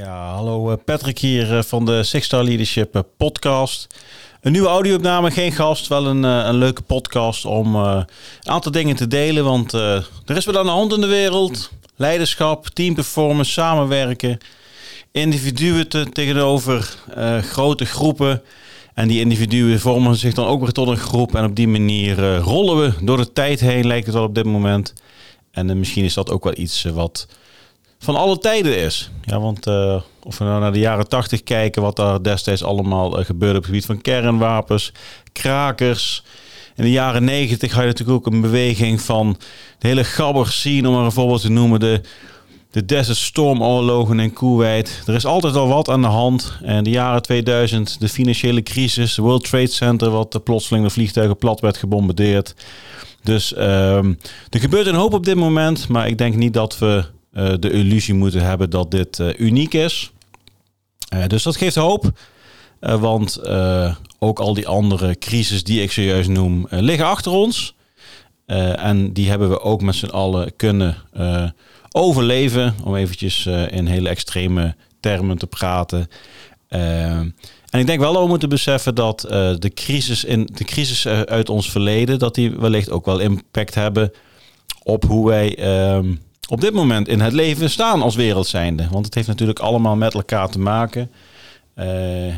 Ja, hallo Patrick hier van de Six Star Leadership podcast. Een nieuwe audio-opname, geen gast, wel een, een leuke podcast om een aantal dingen te delen. Want er is wel aan de hand in de wereld. Leiderschap, teamperformance, samenwerken, individuen tegenover grote groepen. En die individuen vormen zich dan ook weer tot een groep. En op die manier rollen we door de tijd heen, lijkt het wel op dit moment. En misschien is dat ook wel iets wat van alle tijden is. Ja, want uh, of we nou naar de jaren tachtig kijken, wat daar destijds allemaal uh, gebeurde op het gebied van kernwapens, krakers. In de jaren negentig had je natuurlijk ook een beweging van de hele gabber scene, om maar een voorbeeld te noemen, de, de Desert Storm oorlogen in Kuwait. Er is altijd al wat aan de hand. En de jaren 2000, de financiële crisis, World Trade Center, wat plotseling de vliegtuigen plat werd gebombardeerd. Dus um, er gebeurt een hoop op dit moment, maar ik denk niet dat we de illusie moeten hebben dat dit uh, uniek is. Uh, dus dat geeft hoop. want ook al die andere crisis die ik zojuist noem, liggen achter ons. en die hebben we ook met z'n allen kunnen overleven. Om eventjes in hele extreme termen te praten. en ik denk wel we moeten beseffen dat de, crisis in, de crisis uit ons verleden... dat die wellicht ook wel impact hebben op hoe wij op dit moment in het leven staan als wereld zijnde. Want het heeft natuurlijk allemaal met elkaar te maken. Uh,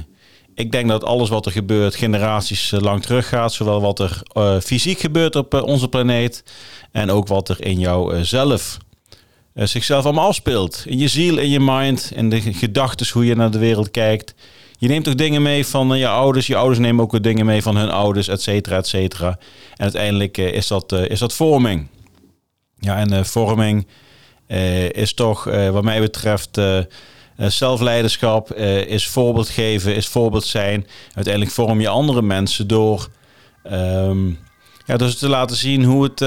ik denk dat alles wat er gebeurt generaties eh, lang teruggaat. Zowel wat er uh, fysiek gebeurt op onze planeet. En ook wat er in jou zelf zichzelf allemaal afspeelt. In je ziel, in je mind, in de gedachten, hoe je naar de wereld kijkt. Je neemt ook dingen mee van je ouders. Je ouders nemen ook dingen mee van hun ouders, et cetera, et cetera. En uiteindelijk is, dat, is dat vorming. Ja, en vorming eh, is toch eh, wat mij betreft eh, zelfleiderschap, is voorbeeld geven, is voorbeeld zijn. Uiteindelijk vorm je andere mensen door... Ehm, ja, te laten zien hoe het,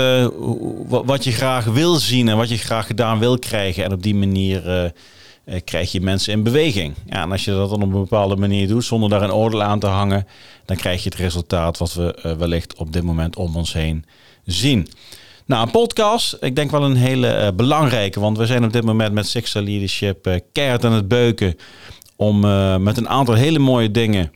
wat je graag wil zien en wat je graag gedaan wil krijgen. En op die manier krijg je mensen in beweging. Ja, en als je dat dan op een bepaalde manier doet, zonder daar een oordeel aan te hangen, dan krijg je het resultaat wat we wellicht op dit moment om ons heen zien. Nou, een podcast, ik denk wel een hele uh, belangrijke, want we zijn op dit moment met Sixer Leadership uh, keihard aan het beuken om uh, met een aantal hele mooie dingen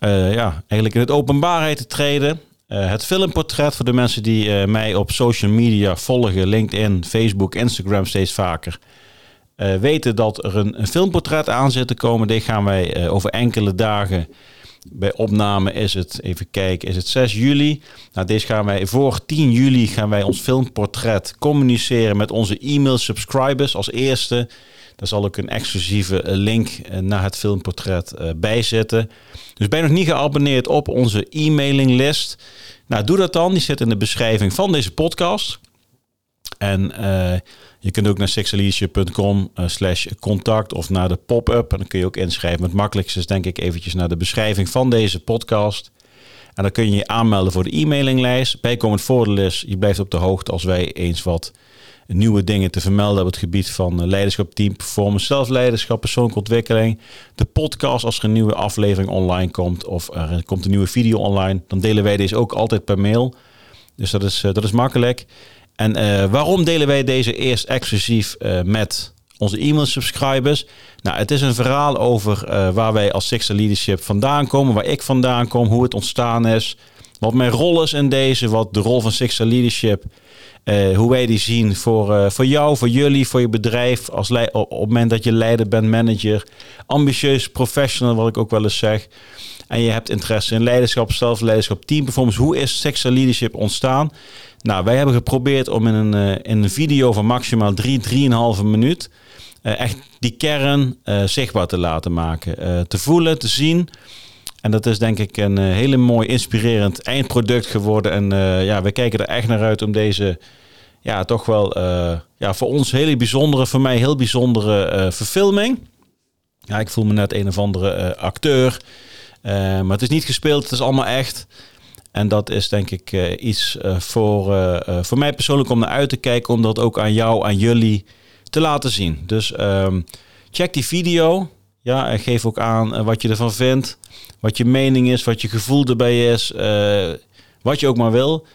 ja, eigenlijk in het openbaarheid te treden. het filmportret voor de mensen die mij op social media volgen, LinkedIn, Facebook, Instagram steeds vaker. weten dat er een, een, filmportret aan zit te komen. Dit gaan wij over enkele dagen bij opname is het, even kijken, is het 6 juli. Nou, deze gaan wij voor 10 juli gaan wij ons filmportret communiceren met onze e-mail subscribers als eerste. Daar zal ook een exclusieve eh, link eh, naar het filmportret uh, bij zitten. Dus ben je nog niet geabonneerd op onze e-mailinglist? Nou, doe dat dan. Die zit in de beschrijving van deze podcast. En uh, je kunt ook naar sexaleadership.com uh, slash contact of naar de pop-up. En dan kun je ook inschrijven. Het makkelijkste is denk ik eventjes naar de beschrijving van deze podcast. En dan kun je je aanmelden voor de e-mailinglijst. Bijkomend voordeel is, je blijft op de hoogte als wij eens wat nieuwe dingen te vermelden op het gebied van leiderschap, team, performance, zelfleiderschap, persoonlijke ontwikkeling. De podcast als er een nieuwe aflevering online komt of er komt een nieuwe video online, dan delen wij deze ook altijd per mail. Dus dat is, dat is makkelijk. En uh, waarom delen wij deze eerst exclusief uh, met onze e-mail subscribers? Nou, het is een verhaal over uh, waar wij als Sixer Leadership vandaan komen, waar ik vandaan kom, hoe het ontstaan is, wat mijn rol is in deze, wat de rol van Sixer Leadership, hoe wij die zien voor, voor jou, voor jullie, voor je bedrijf, als op, op het moment dat je leider bent, manager, ambitieus professional, wat ik ook wel eens zeg. En je hebt interesse in leiderschap, zelfleiderschap, teamperformance. Hoe is Sixer Leadership ontstaan? Nou, wij hebben geprobeerd om in een, uh, in een video van maximaal 3, 3,5 minuut echt die kern zichtbaar te laten maken. te voelen, te zien. En dat is denk ik een hele mooi inspirerend eindproduct geworden. En ja, we kijken er echt naar uit om deze ja, toch wel ja, voor ons hele bijzondere, voor mij heel bijzondere verfilming. Ja, ik voel me net een of andere acteur. maar het is niet gespeeld, het is allemaal echt. En dat is denk ik uh, iets uh, voor, uh, voor mij persoonlijk om naar uit te kijken, om dat ook aan jou, aan jullie te laten zien. Dus um, check die video. Ja, en geef ook aan wat je ervan vindt, wat je mening is, wat je gevoel erbij is, wat je ook maar wil.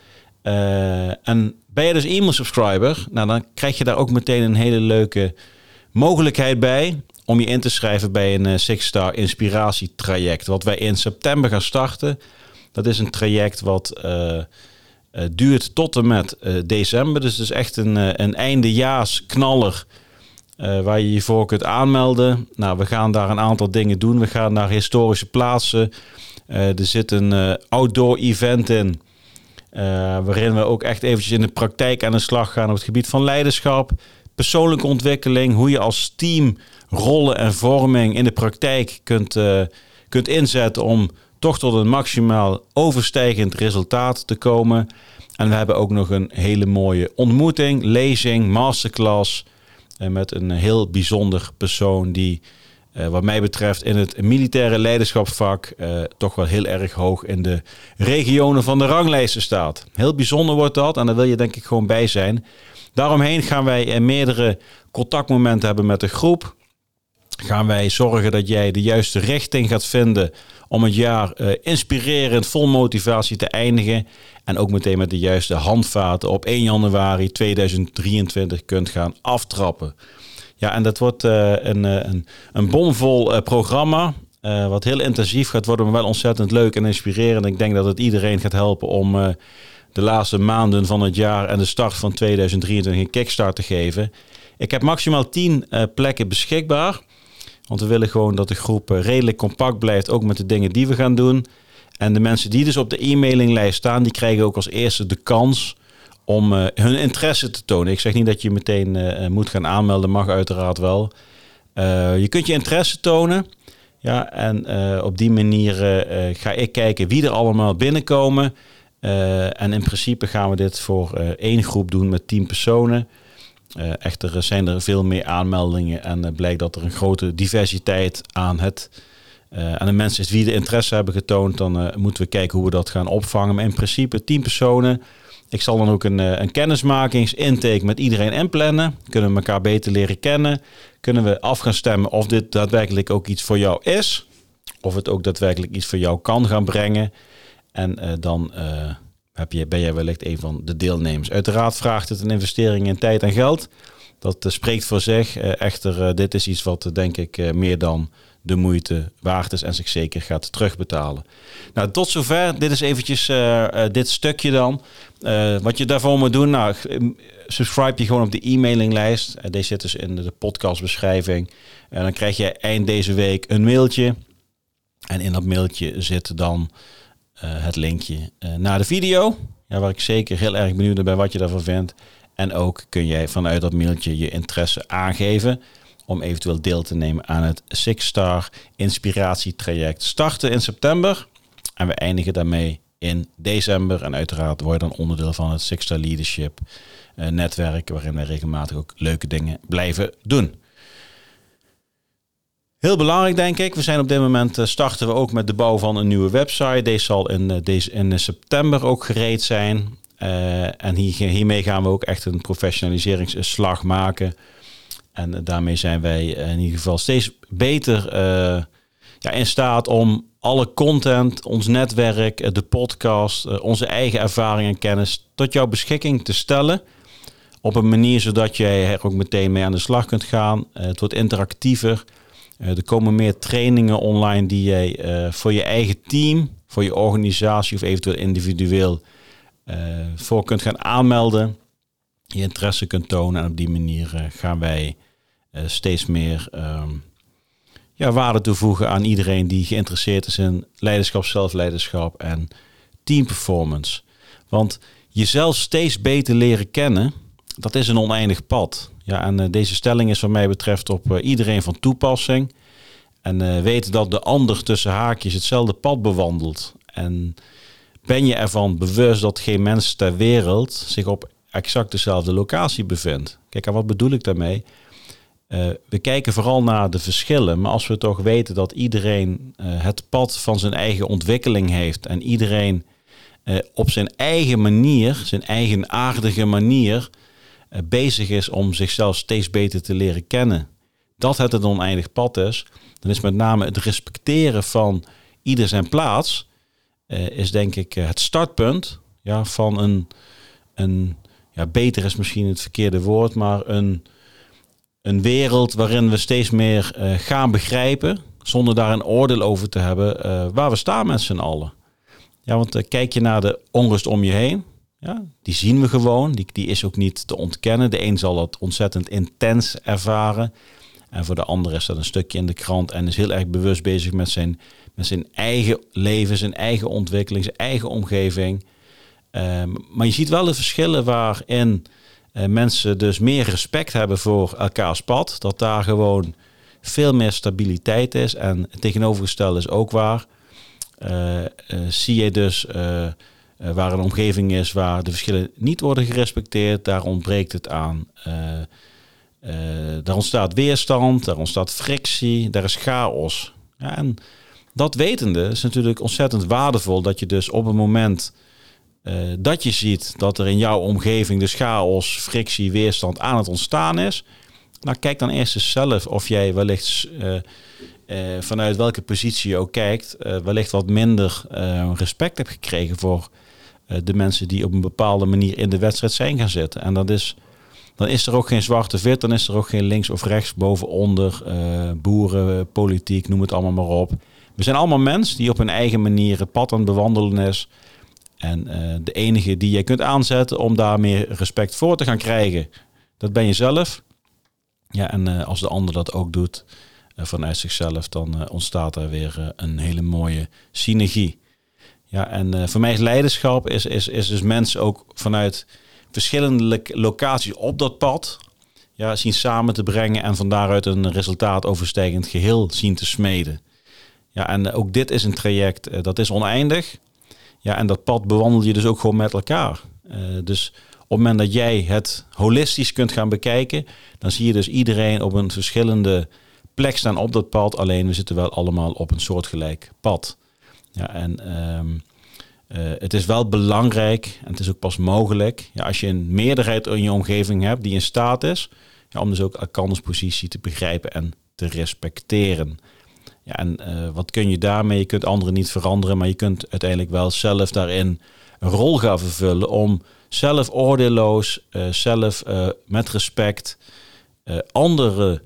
en ben je dus e-mail subscriber, nou dan krijg je daar ook meteen een hele leuke mogelijkheid bij om je in te schrijven bij een Six Star inspiratietraject. Wat wij in september gaan starten. Dat is een traject wat duurt tot en met december. Dus het is echt een, een eindejaars knaller. Waar je je voor kunt aanmelden. Nou, we gaan daar een aantal dingen doen. We gaan naar historische plaatsen. er zit een outdoor event in. Waarin we ook echt eventjes in de praktijk aan de slag gaan op het gebied van leiderschap, persoonlijke ontwikkeling, hoe je als team rollen en vorming in de praktijk kunt, kunt inzetten om toch tot een maximaal overstijgend resultaat te komen. En we hebben ook nog een hele mooie ontmoeting, lezing, masterclass. Uh, met een heel bijzonder persoon die uh, wat mij betreft in het militaire leiderschapsvak uh, toch wel heel erg hoog in de regionen van de ranglijsten staat. Heel bijzonder wordt dat en daar wil je denk ik gewoon bij zijn. Daaromheen gaan wij meerdere contactmomenten hebben met de groep. Gaan wij zorgen dat jij de juiste richting gaat vinden om het jaar uh, inspirerend, vol motivatie te eindigen. En ook meteen met de juiste handvaten op 1 januari 2023 kunt gaan aftrappen. Ja, en dat wordt uh, een, eh, een, een bomvol programma. Wat heel intensief gaat worden, maar wel ontzettend leuk en inspirerend. Ik denk dat het iedereen gaat helpen om de laatste maanden van het jaar en de start van 2023 een kickstart te geven. Ik heb maximaal 10 plekken beschikbaar. Want we willen gewoon dat de groep redelijk compact blijft, ook met de dingen die we gaan doen. En de mensen die dus op de e-mailinglijst staan, die krijgen ook als eerste de kans om uh, hun interesse te tonen. Ik zeg niet dat je meteen uh, moet gaan aanmelden, mag uiteraard wel. Je kunt je interesse tonen. Ja, en op die manier ga ik kijken wie er allemaal binnenkomen. en in principe gaan we dit voor één groep doen met tien personen. Echter zijn er veel meer aanmeldingen en blijkt dat er een grote diversiteit aan het aan de mensen is die de interesse hebben getoond. Dan moeten we kijken hoe we dat gaan opvangen. Maar in principe tien personen ik zal dan ook een, eh, een met iedereen inplannen. Kunnen we elkaar beter leren kennen. Kunnen we af gaan stemmen of dit daadwerkelijk ook iets voor jou is. Of het ook daadwerkelijk iets voor jou kan gaan brengen. En uh, dan uh, ben jij wellicht een van de deelnemers. Uiteraard vraagt het een investering in tijd en geld. Dat spreekt voor zich. echter, dit is iets wat denk ik meer dan de moeite waard is en zich zeker gaat terugbetalen. Nou, tot zover. Dit is eventjes dit stukje dan. Wat je daarvoor moet doen, nou, subscribe je gewoon op de e-mailinglijst. Uh, deze zit dus in de podcastbeschrijving. En dan krijg je eind deze week een mailtje. En in dat mailtje zit dan het linkje naar de video. Ja, waar ik zeker heel erg benieuwd ben wat je daarvan vindt. En ook kun jij vanuit dat mailtje je interesse aangeven om eventueel deel te nemen aan het Six Star inspiratietraject. Starten in september en we eindigen daarmee in december. En uiteraard word je dan onderdeel van het Six Star Leadership uh, netwerk, waarin we regelmatig ook leuke dingen blijven doen. Heel belangrijk, denk ik. We zijn op dit moment uh, starten we ook met de bouw van een nieuwe website. Deze zal in, uh, deze, in september ook gereed zijn. en hier, hiermee gaan we ook echt een professionaliseringsslag maken. En daarmee zijn wij in ieder geval steeds beter ja, in staat om alle content, ons netwerk, de podcast, onze eigen ervaring en kennis tot jouw beschikking te stellen. Op een manier zodat jij er ook meteen mee aan de slag kunt gaan. Het wordt interactiever. Er komen meer trainingen online die jij voor je eigen team, voor je organisatie of eventueel individueel voor kunt gaan aanmelden. Je interesse kunt tonen en op die manier gaan wij eh, steeds meer um, ja, waarde toevoegen aan iedereen die geïnteresseerd is in leiderschap, zelfleiderschap en teamperformance. Want jezelf steeds beter leren kennen, dat is een oneindig pad. Ja, en uh, deze stelling is wat mij betreft op uh, iedereen van toepassing. En uh, weten dat de ander tussen haakjes hetzelfde pad bewandelt. En ben je ervan bewust dat geen mens ter wereld zich op exact dezelfde locatie bevindt? Kijk, en wat bedoel ik daarmee? We kijken vooral naar de verschillen, maar als we toch weten dat iedereen het pad van zijn eigen ontwikkeling heeft en iedereen op zijn eigen manier, zijn eigen aardige manier, bezig is om zichzelf steeds beter te leren kennen, dat het een oneindig pad is, dan is met name het respecteren van ieder zijn plaats, is denk ik het startpunt ja, van een, een ja, beter is misschien het verkeerde woord, maar een een wereld waarin we steeds meer eh, gaan begrijpen, zonder daar een oordeel over te hebben, eh, waar we staan met z'n allen. Ja, want kijk je naar de onrust om je heen, ja, die zien we gewoon, die, die is ook niet te ontkennen. De een zal het ontzettend intens ervaren. En voor de ander is dat een stukje in de krant en is heel erg bewust bezig met zijn, met zijn eigen leven, zijn eigen ontwikkeling, zijn eigen omgeving. Ehm, maar je ziet wel de verschillen waarin uh, mensen dus meer respect hebben voor elkaars pad. Dat daar gewoon veel meer stabiliteit is. En het tegenovergestelde is ook waar. Uh, uh, zie je dus waar een omgeving is waar de verschillen niet worden gerespecteerd, daar ontbreekt het aan. daar ontstaat weerstand, daar ontstaat frictie, daar is chaos. Ja, en dat wetende is natuurlijk ontzettend waardevol dat je dus op een moment dat je ziet dat er in jouw omgeving dus chaos, frictie, weerstand aan het ontstaan is. Nou, kijk dan eerst eens zelf of jij wellicht vanuit welke positie je ook kijkt, wellicht wat minder respect hebt gekregen voor de mensen die op een bepaalde manier in de wedstrijd zijn gaan zitten. En dat is, dan is er ook geen zwarte wit, dan is er ook geen links of rechts, boven, onder, boeren, politiek, noem het allemaal maar op. We zijn allemaal mensen die op hun eigen manier het pad aan het bewandelen is. En uh, de enige die je kunt aanzetten om daar meer respect voor te gaan krijgen, dat ben je zelf. Ja, en als de ander dat ook doet vanuit zichzelf, dan ontstaat er weer een hele mooie synergie. Ja, en voor mij is leiderschap is, is, is dus mensen ook vanuit verschillende locaties op dat pad ja, zien samen te brengen en van daaruit een resultaat overstijgend geheel zien te smeden. Ja, en ook dit is een traject, dat is oneindig. Ja, en dat pad bewandel je dus ook gewoon met elkaar. Dus op het moment dat jij het holistisch kunt gaan bekijken, dan zie je dus iedereen op een verschillende plek staan op dat pad. Alleen we zitten wel allemaal op een soortgelijk pad. Ja, en um, uh, het is wel belangrijk en het is ook pas mogelijk ja, als je een meerderheid in je omgeving hebt die in staat is ja, om dus ook elkanders positie te begrijpen en te respecteren. Ja, en uh, wat kun je daarmee? Je kunt anderen niet veranderen, maar je kunt uiteindelijk wel zelf daarin een rol gaan vervullen om zelf oordeelloos, uh, zelf met respect anderen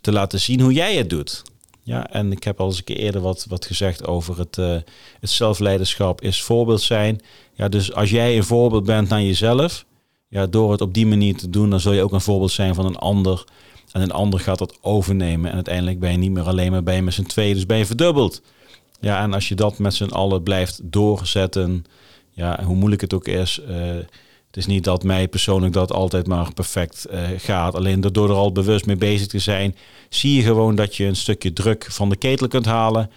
te laten zien hoe jij het doet. Ja, en ik heb al eens een keer eerder wat, wat gezegd over het, het zelfleiderschap is voorbeeld zijn. Ja, dus als jij een voorbeeld bent naar jezelf, ja, door het op die manier te doen, dan zul je ook een voorbeeld zijn van een ander en een ander gaat dat overnemen. En uiteindelijk ben je niet meer alleen maar bij je met z'n tweeën, dus ben je verdubbeld. Ja, en als je dat met z'n allen blijft doorzetten, ja, hoe moeilijk het ook is. Uh, het is niet dat mij persoonlijk dat altijd maar perfect uh, gaat. Alleen door er al bewust mee bezig te zijn, zie je gewoon dat je een stukje druk van de ketel kunt halen.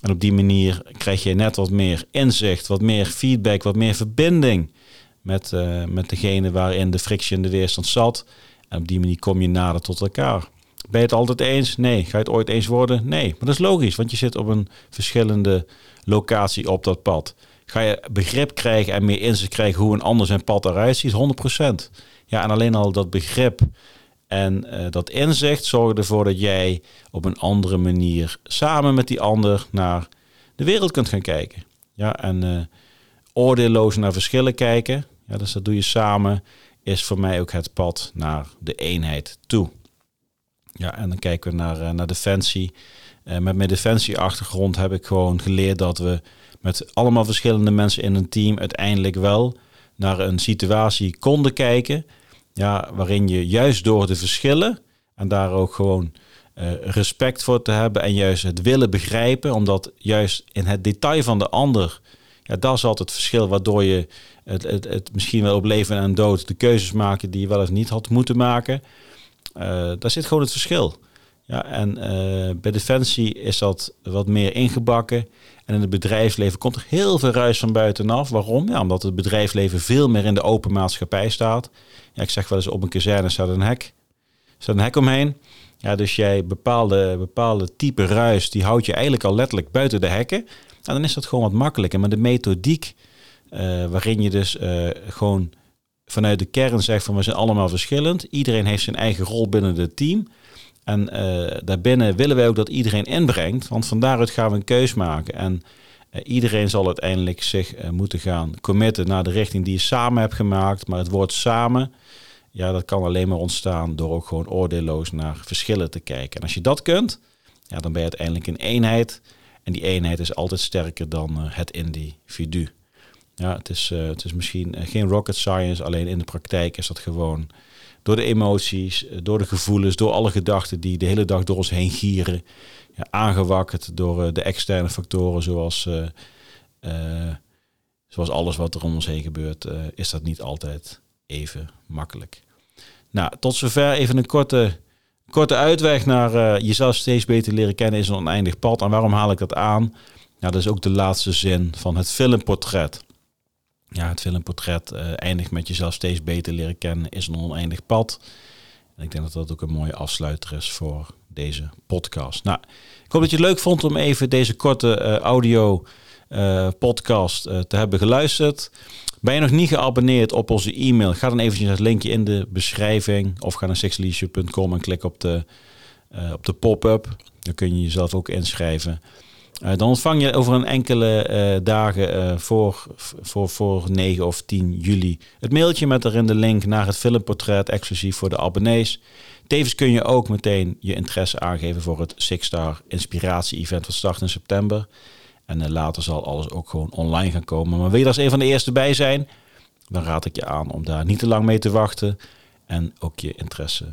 En op die manier krijg je net wat meer inzicht, wat meer feedback, wat meer verbinding met, uh, met degene waarin de frictie en de weerstand zat. En op die manier kom je nader tot elkaar. Ben je het altijd eens? Nee. Ga je het ooit eens worden? Nee. Maar dat is logisch, want je zit op een verschillende locatie op dat pad. Ga je begrip krijgen en meer inzicht krijgen hoe een ander zijn pad eruit ziet? 100%. Ja, en alleen al dat begrip en uh, dat inzicht zorgt ervoor dat jij op een andere manier samen met die ander naar de wereld kunt gaan kijken. Ja, en uh, oordeelloos naar verschillen kijken. Ja, dus dat doe je samen is voor mij ook het pad naar de eenheid toe. Ja, en dan kijken we naar, uh, naar defensie. Met mijn defensieachtergrond heb ik gewoon geleerd dat we met allemaal verschillende mensen in een team uiteindelijk wel naar een situatie konden kijken. Ja, waarin je juist door de verschillen en daar ook gewoon uh, respect voor te hebben en juist het willen begrijpen, omdat juist in het detail van de ander ja, dat is altijd het verschil waardoor je het, het, het misschien wel op leven en dood de keuzes maken die je wel of niet had moeten maken. Uh, daar zit gewoon het verschil. Ja, en uh, bij Defensie is dat wat meer ingebakken. En in het bedrijfsleven komt er heel veel ruis van buitenaf. Waarom? Ja, omdat het bedrijfsleven veel meer in de open maatschappij staat. Ja, ik zeg wel eens op een kazerne staat een hek. Staat een hek omheen. Ja, dus jij bepaalde, bepaalde type ruis, die houdt je eigenlijk al letterlijk buiten de hekken. Nou, dan is dat gewoon wat makkelijker. Maar de methodiek uh, waarin je dus uh, gewoon vanuit de kern zegt van we zijn allemaal verschillend. Iedereen heeft zijn eigen rol binnen het team. En uh, daarbinnen willen wij ook dat iedereen inbrengt. Want van daaruit gaan we een keus maken. En iedereen zal uiteindelijk zich moeten gaan committen naar de richting die je samen hebt gemaakt. Maar het woord samen ja, dat kan alleen maar ontstaan door ook gewoon oordeelloos naar verschillen te kijken. En als je dat kunt, ja, dan ben je uiteindelijk een eenheid. En die eenheid is altijd sterker dan het individu. Ja, het is, het is misschien geen rocket science, alleen in de praktijk is dat gewoon door de emoties, door de gevoelens, door alle gedachten die de hele dag door ons heen gieren, ja, aangewakkerd door de externe factoren zoals zoals alles wat er om ons heen gebeurt, is dat niet altijd even makkelijk. Nou, tot zover even een korte, korte uitweg naar jezelf steeds beter leren kennen is een oneindig pad. En waarom haal ik dat aan? Nou, dat is ook de laatste zin van het filmportret. Ja, het filmportret uh, eindigt met jezelf steeds beter leren kennen is een oneindig pad. En ik denk dat dat ook een mooie afsluiter is voor deze podcast. Nou, ik hoop dat je het leuk vond om even deze korte audio uh, podcast te hebben geluisterd. Ben je nog niet geabonneerd op onze e-mail? Ga dan eventjes het linkje in de beschrijving of ga naar sexleadership.com en klik op de, op de pop-up. Dan kun je jezelf ook inschrijven. Dan ontvang je over een enkele dagen voor, voor, voor 9 of 10 juli het mailtje met erin de link naar het filmportret exclusief voor de abonnees. Tevens kun je ook meteen je interesse aangeven voor het Six Star Inspiratie Event wat start in september. En later zal alles ook gewoon online gaan komen. Maar wil je als een van de eerste bij zijn, dan raad ik je aan om daar niet te lang mee te wachten. En ook je interesse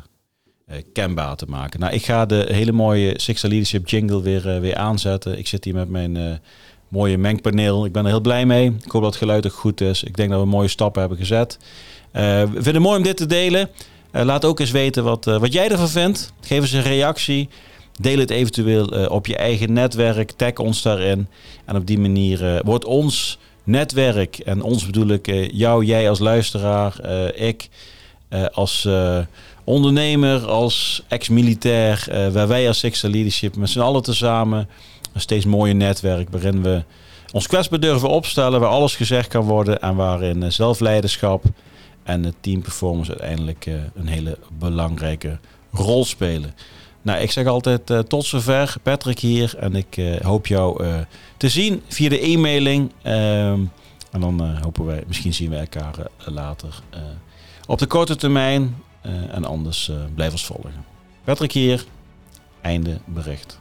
kenbaar te maken. Nou, ik ga de hele mooie Sixta Leadership jingle weer, uh, weer aanzetten. Ik zit hier met mijn mooie mengpaneel. Ik ben er heel blij mee. Ik hoop dat het geluid ook goed is. Ik denk dat we mooie stappen hebben gezet. we vinden het mooi om dit te delen. laat ook eens weten wat, wat jij ervan vindt. Geef eens een reactie. Deel het eventueel op je eigen netwerk. Tag ons daarin. En op die manier wordt ons netwerk, en ons bedoel ik jou, jij als luisteraar, ik als ondernemer, als ex-militair, waar wij als Sixta Leadership met z'n allen tezamen een steeds mooier netwerk waarin we ons kwetsbaar durven opstellen, waar alles gezegd kan worden en waarin zelfleiderschap en teamperformance uiteindelijk een hele belangrijke rol spelen. Nou, ik zeg altijd tot zover. Patrick hier. En ik hoop jou te zien via de e-mailing. Ehm, en dan hopen wij, misschien zien we elkaar later op de korte termijn. en anders blijf ons volgen. Patrick hier. Einde bericht.